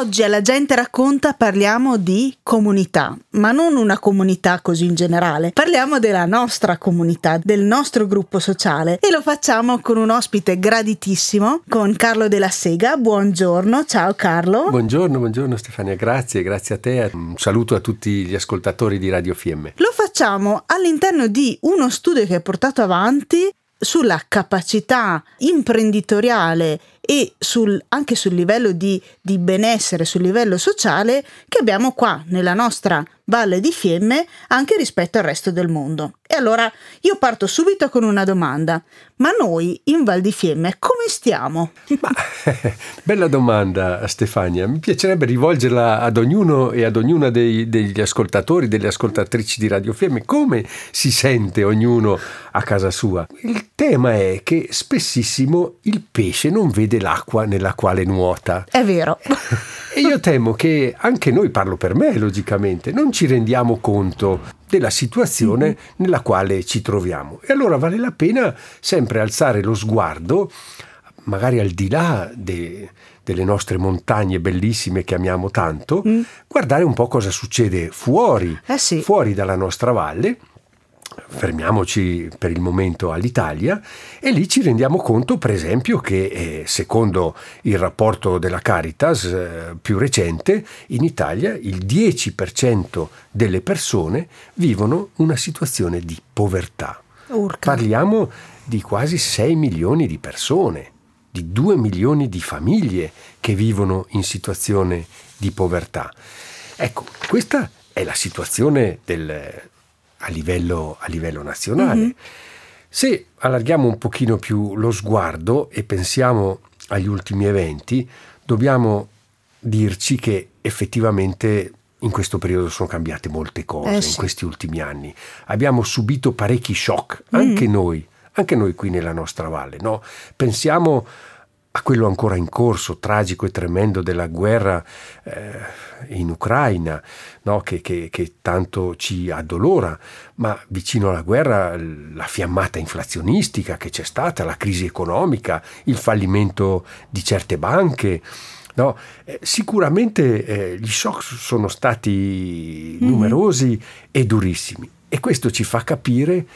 Oggi alla gente racconta parliamo di comunità, ma non una comunità così in generale. Parliamo della nostra comunità, del nostro gruppo sociale e lo facciamo con un ospite graditissimo, con Carlo della Sega. Buongiorno, ciao Carlo. Buongiorno, buongiorno Stefania, grazie, grazie a te. Un saluto a tutti gli ascoltatori di Radio Fiemme. Lo facciamo all'interno di uno studio che hai portato avanti sulla capacità imprenditoriale e sul, anche sul livello di, di benessere, sul livello sociale che abbiamo qua nella nostra Valle di Fiemme anche rispetto al resto del mondo. E allora io parto subito con una domanda. Ma noi in Val di Fiemme come stiamo? Ma, bella domanda Stefania, mi piacerebbe rivolgerla ad ognuno e ad ognuna dei, degli ascoltatori, delle ascoltatrici di Radio Fiemme, come si sente ognuno a casa sua. Il tema è che spessissimo il pesce non vede l'acqua nella quale nuota. È vero. E io temo che anche noi, parlo per me logicamente, non ci rendiamo conto della situazione nella quale ci troviamo. E allora vale la pena sempre alzare lo sguardo, magari al di là de, delle nostre montagne bellissime che amiamo tanto, mm. guardare un po' cosa succede fuori, eh sì. fuori dalla nostra valle fermiamoci per il momento all'Italia e lì ci rendiamo conto per esempio che eh, secondo il rapporto della Caritas eh, più recente in Italia il 10% delle persone vivono una situazione di povertà. Urca. Parliamo di quasi 6 milioni di persone, di 2 milioni di famiglie che vivono in situazione di povertà. Ecco, questa è la situazione del, a livello, a livello nazionale. Mm-hmm. Se allarghiamo un pochino più lo sguardo e pensiamo agli ultimi eventi, dobbiamo dirci che effettivamente in questo periodo sono cambiate molte cose, eh sì. in questi ultimi anni. Abbiamo subito parecchi shock, anche mm. noi, anche noi qui nella nostra valle. No? Pensiamo a quello ancora in corso, tragico e tremendo della guerra eh, in Ucraina, no? che, che, che, tanto ci addolora, ma vicino alla guerra la fiammata inflazionistica che c'è stata, la crisi economica, il fallimento di certe banche. No? Eh, sicuramente eh, gli shock sono stati mm-hmm. numerosi mm-hmm. e durissimi e questo ci fa capire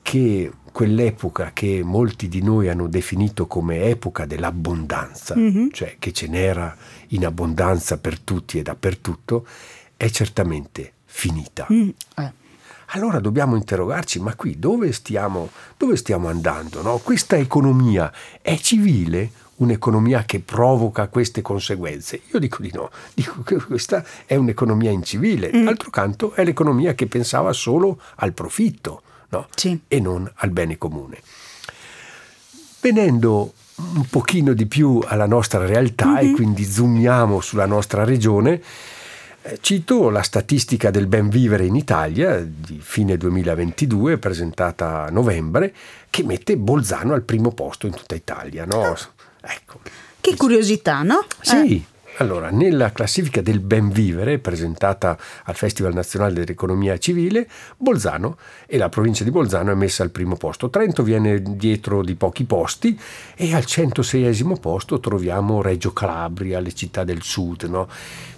che quell'epoca che molti di noi hanno definito come epoca dell'abbondanza, mm-hmm. cioè che ce n'era in abbondanza per tutti e dappertutto, è certamente finita. Mm. Eh. Allora dobbiamo interrogarci, ma qui dove stiamo, dove stiamo andando? No? Questa economia è civile? Un'economia che provoca queste conseguenze? Io dico di no, dico che questa è un'economia incivile. Mm. D'altro canto è l'economia che pensava solo al profitto no? sì. e non al bene comune. Venendo un pochino di più alla nostra realtà mm-hmm. e quindi zoomiamo sulla nostra regione, eh, cito la statistica del ben vivere in Italia di fine 2022, presentata a novembre, che mette Bolzano al primo posto in tutta Italia. No? Ah. Ecco. Che curiosità, no? Sì, eh. Allora, nella classifica del ben vivere presentata al Festival Nazionale dell'Economia Civile, Bolzano e la provincia di Bolzano è messa al primo posto. Trento viene dietro di pochi posti e al 106 posto troviamo Reggio Calabria, le città del sud. No?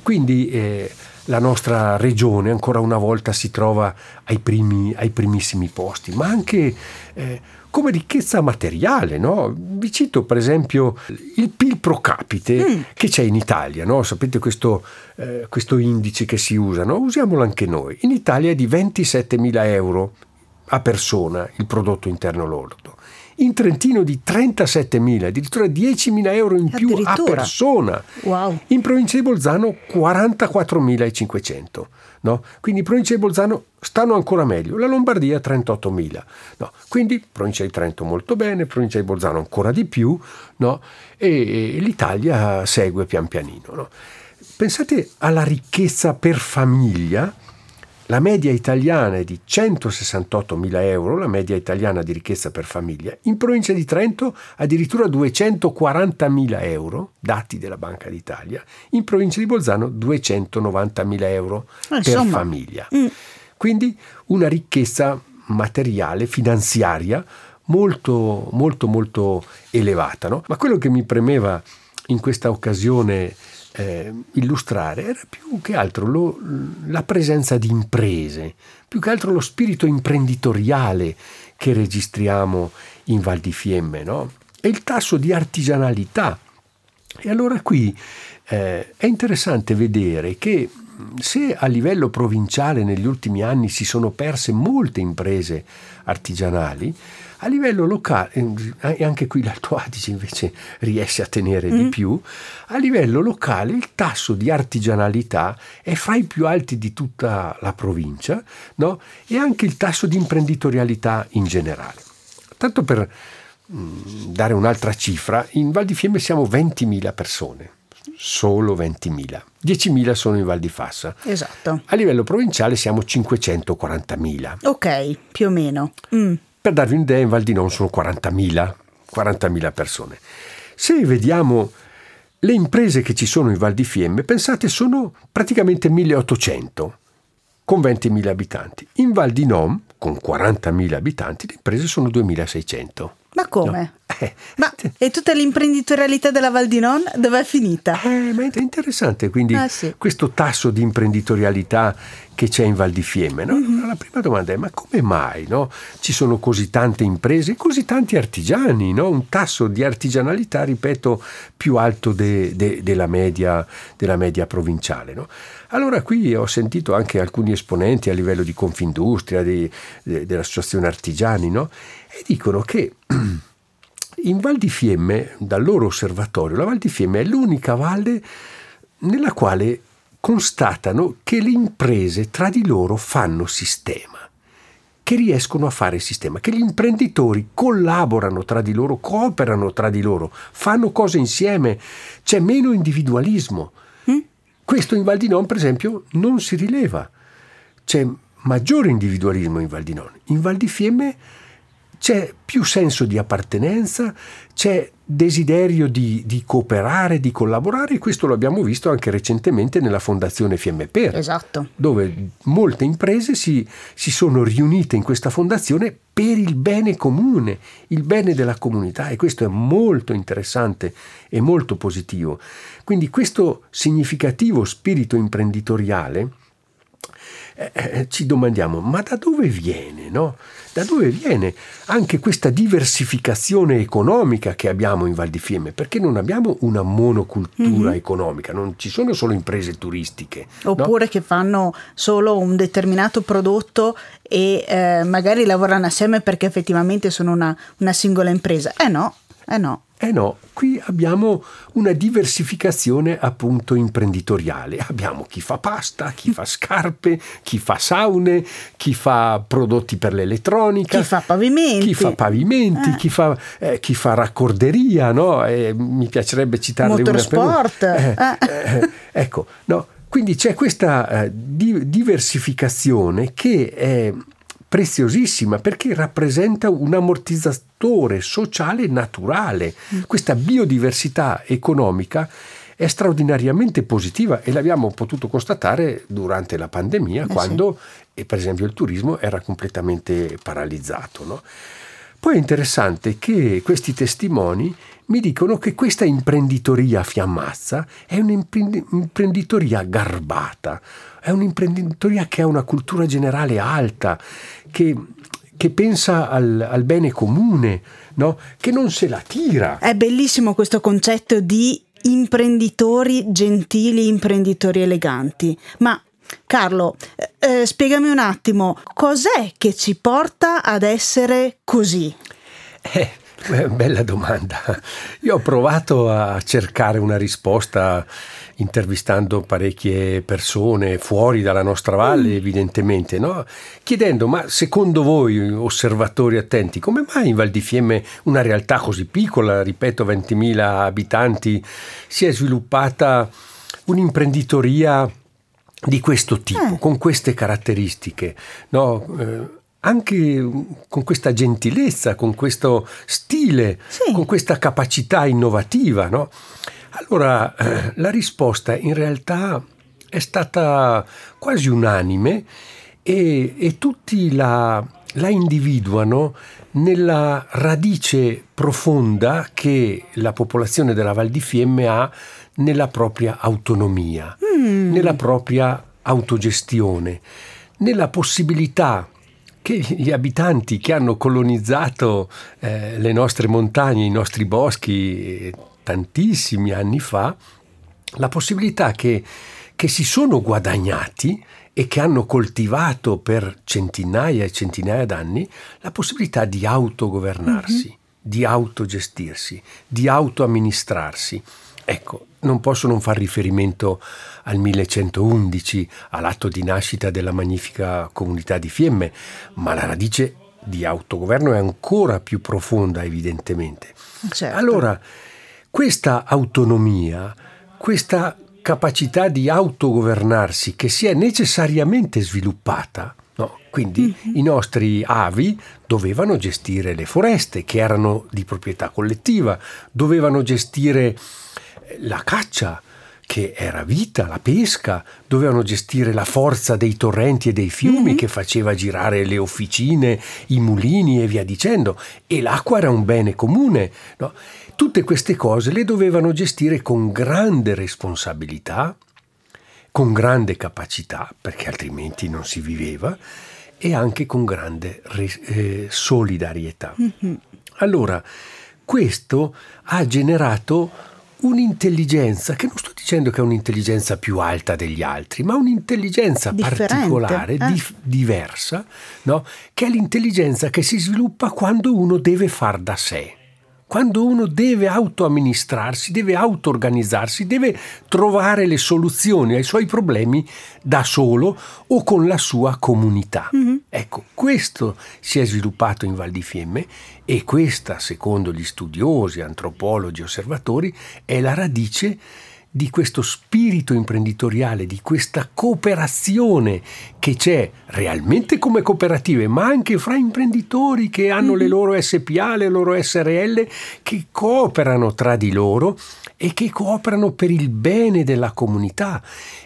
Quindi eh, la nostra regione ancora una volta si trova ai, primi, ai primissimi posti, ma anche... Eh, come ricchezza materiale. No? Vi cito per esempio il PIL pro capite mm. che c'è in Italia. No? Sapete questo, eh, questo indice che si usa? No? Usiamolo anche noi. In Italia è di 27.000 euro a persona il prodotto interno lordo. In Trentino di 37.000, addirittura 10.000 euro in più a persona. Wow. In provincia di Bolzano 44.500. No? Quindi provincia di Bolzano stanno ancora meglio, la Lombardia 38.000. No? Quindi provincia di Trento molto bene, provincia di Bolzano ancora di più no? e, e, l'Italia segue pian pianino. Pensate alla ricchezza per famiglia la media italiana è di 168.000 euro, la media italiana di ricchezza per famiglia. In provincia di Trento addirittura 240.000 euro, dati della Banca d'Italia. In provincia di Bolzano 290.000 euro Insomma. per famiglia. Mm. Quindi una ricchezza materiale, finanziaria molto, molto, molto elevata. No? Ma quello che mi premeva in questa occasione eh, illustrare era più che altro lo, la presenza di imprese, più che altro lo spirito imprenditoriale che registriamo in Val di Fiemme no? e il tasso di artigianalità. E allora qui eh, è interessante vedere che se a livello provinciale negli ultimi anni si sono perse molte imprese artigianali, a livello locale, e anche qui l'Alto Adige invece riesce a tenere mm. di più, a livello locale il tasso di artigianalità è fra i più alti di tutta la provincia no? e anche il tasso di imprenditorialità in generale. Tanto per mm, dare un'altra cifra, in Val di Fiemme siamo 20.000 persone solo 20.000. 10.000 sono in Val di Fassa. Esatto. A livello provinciale siamo 540.000. Ok, più o meno. Mm. Per darvi un'idea, in Val di Non sono 40.000, 40.000 persone. Se vediamo le imprese che ci sono in Val di Fiemme, pensate, sono praticamente 1.800 con 20.000 abitanti. In Val di Non, con 40.000 abitanti, le imprese sono 2.600. Ma come? No. Eh, ma e tutta l'imprenditorialità della Val di Non dove è finita? Eh, ma è interessante quindi ah, sì. questo tasso di imprenditorialità che c'è in Val di Fiemme. No? Mm-hmm. La prima domanda è: ma come mai no? ci sono così tante imprese, così tanti artigiani? No? Un tasso di artigianalità, ripeto, più alto de, de, della, media, della, media, provinciale. Allora, qui ho sentito anche alcuni esponenti a livello di Confindustria, di, de, dell'Associazione Artigiani, e dicono che in Val di Fiemme, dal loro osservatorio, la Val di Fiemme è l'unica valle nella quale constatano che le imprese tra di loro fanno sistema, che riescono a fare sistema, che gli imprenditori collaborano tra di loro, cooperano tra di loro, fanno cose insieme, c'è meno individualismo. Mm? Questo in Val di Non, per esempio, non si rileva. C'è maggiore individualismo in Val di Non. In Val di Fiemme c'è più senso di appartenenza, c'è desiderio di, di, cooperare, di collaborare e questo lo abbiamo visto anche recentemente nella Fondazione Per, esatto. dove molte imprese si, si, sono riunite in questa fondazione per il bene comune, il bene della comunità e questo è molto interessante e molto positivo. Quindi questo significativo spirito imprenditoriale eh, eh, ci domandiamo, ma da dove viene? No? Da dove viene anche questa diversificazione economica che abbiamo in Val di Fiemme? Perché non abbiamo una monocultura mm-hmm. economica, non ci sono solo imprese turistiche. Oppure no? che fanno solo un determinato prodotto e eh, magari lavorano assieme perché effettivamente sono una, una singola impresa. Eh no, eh no. Eh no, qui abbiamo una diversificazione appunto imprenditoriale. Abbiamo chi fa pasta, chi fa scarpe, chi fa saune, chi fa prodotti per l'elettronica, chi fa pavimenti, chi fa, pavimenti, eh. chi, fa, eh, chi fa raccorderia, no? eh, mi piacerebbe citarle Motorsport. una per una. Eh, eh, ecco, no? Quindi c'è questa di- diversificazione che è preziosissima perché rappresenta un ammortizzatore sociale naturale. Mm. Questa biodiversità economica è straordinariamente positiva e l'abbiamo potuto constatare durante la pandemia eh quando sì. per esempio il turismo era completamente paralizzato. No? Poi è interessante che questi testimoni mi dicono che questa imprenditoria fiammazza è un'imprenditoria garbata, è un'imprenditoria che ha una cultura generale alta, che, che pensa al, al, bene comune, no? che non se la tira. È bellissimo questo concetto di imprenditori gentili, imprenditori eleganti, ma Carlo, eh, eh spiegami un attimo, cos'è che ci porta ad essere così? Eh, bella domanda. Io ho provato a cercare una risposta intervistando parecchie persone fuori dalla nostra valle, mm. evidentemente, no? chiedendo, ma secondo voi, osservatori attenti, come mai in Val di Fiemme, una realtà così piccola, ripeto, 20.000 abitanti, si è sviluppata un'imprenditoria di questo tipo, eh. con queste caratteristiche? No? Eh, anche con questa gentilezza, con questo stile, sì. con questa capacità innovativa, no? Allora, eh, la risposta in realtà è stata quasi unanime e, e tutti la, la individuano nella radice profonda che la popolazione della Val di Fiemme ha nella propria autonomia, mm. nella propria autogestione, nella possibilità che gli abitanti che hanno colonizzato eh, le nostre montagne, i nostri boschi eh, tantissimi anni fa, la possibilità che, che si sono guadagnati e che hanno coltivato per centinaia e centinaia d'anni la possibilità di autogovernarsi, mm-hmm. di autogestirsi, di autoamministrarsi. Ecco, non posso non far riferimento al 1111, all'atto di nascita della magnifica comunità di Fiemme, ma la radice di autogoverno è ancora più profonda, evidentemente. Certo. Allora, questa autonomia, questa capacità di autogovernarsi che si è necessariamente sviluppata. No? Quindi mm-hmm. i nostri avi dovevano gestire le foreste che erano di proprietà collettiva, dovevano gestire la caccia che era vita, la pesca, dovevano gestire la forza dei torrenti e dei fiumi mm-hmm. che faceva girare le officine, i mulini e via dicendo, e l'acqua era un bene comune. No? Tutte queste cose le dovevano gestire con grande responsabilità, con grande capacità, perché altrimenti non si viveva, e anche con grande eh, solidarietà. Mm-hmm. Allora, questo ha generato un'intelligenza, che non sto dicendo che è un'intelligenza più alta degli altri, ma un'intelligenza Differente, particolare, eh? dif- diversa, no? che è l'intelligenza che si sviluppa quando uno deve far da sé quando uno deve autoamministrarsi, deve auto-organizzarsi, deve trovare le soluzioni ai suoi problemi da solo o con la sua comunità. Mm-hmm. Ecco, questo si è sviluppato in Val di Fiemme e questa, secondo gli studiosi, antropologi, osservatori, è la radice di questo spirito imprenditoriale, di questa cooperazione che c'è realmente come cooperative, ma anche fra imprenditori che hanno mm-hmm. le loro SPA, le loro SRL, che cooperano tra di loro e che cooperano per il bene della comunità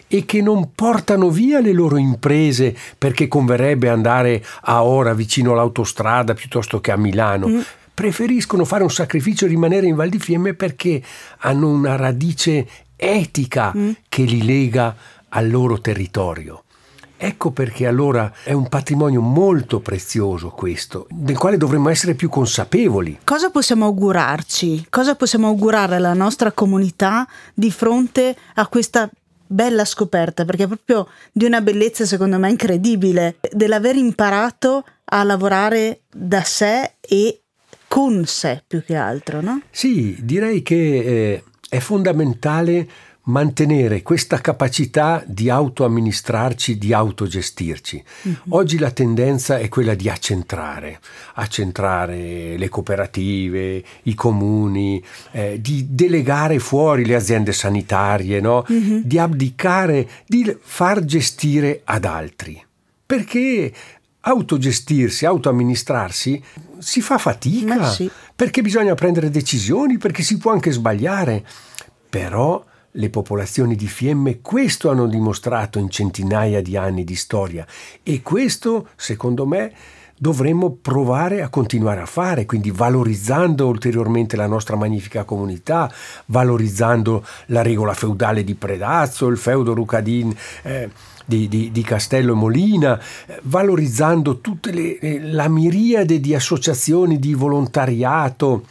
e che non portano via le loro imprese perché converrebbe andare a Ora vicino all'autostrada piuttosto che a Milano. Mm preferiscono fare un sacrificio e rimanere in Val di Fiemme perché hanno una radice etica mm. che li lega al loro territorio. Ecco perché allora è un patrimonio molto prezioso questo, del quale dovremmo essere più consapevoli. Cosa possiamo augurarci? Cosa possiamo augurare alla nostra comunità di fronte a questa bella scoperta? Perché è proprio di una bellezza secondo me incredibile, dell'aver imparato a lavorare da sé e con sé più che altro, no? Sì, direi che... Eh, è fondamentale mantenere questa capacità di autoamministrarci, di autogestirci. Uh-huh. Oggi la tendenza è quella di accentrare, accentrare le cooperative, i comuni, eh, di delegare fuori le aziende sanitarie, no? uh-huh. di abdicare, di far gestire ad altri. Perché autogestirsi, autoamministrarsi si fa fatica, sì. perché bisogna prendere decisioni, perché si può anche sbagliare. Però le popolazioni di Fiemme questo hanno dimostrato in centinaia di anni di storia e questo, secondo me, dovremmo provare a continuare a fare, quindi valorizzando ulteriormente la nostra magnifica comunità, valorizzando la regola feudale di Predazzo, il feudo Rucadin. Eh, di, di, di Castello Molina, valorizzando tutta la miriade di associazioni di volontariato.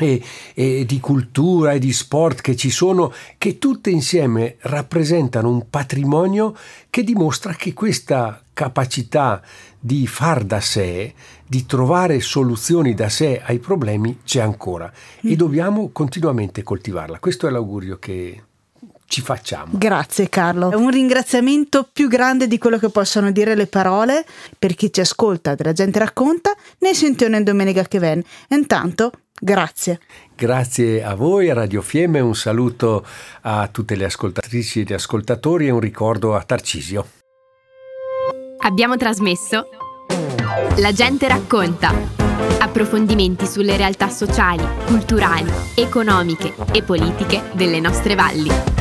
E, e, di cultura e di sport che ci sono, che tutte insieme rappresentano un patrimonio che dimostra che questa capacità di far da sé, di trovare soluzioni da sé ai problemi c'è ancora e mm. dobbiamo continuamente coltivarla. Questo è l'augurio che, ci facciamo. Grazie Carlo. Un ringraziamento più grande di quello che possono dire le parole per chi ci ascolta, della gente racconta, ne sentiamo in domenica che viene. Intanto, grazie. Grazie a voi, a Radio Fiemme, un saluto a tutte le ascoltatrici e gli ascoltatori e un ricordo a Tarcisio. Abbiamo trasmesso La gente racconta. Approfondimenti sulle realtà sociali, culturali, economiche e politiche delle nostre valli.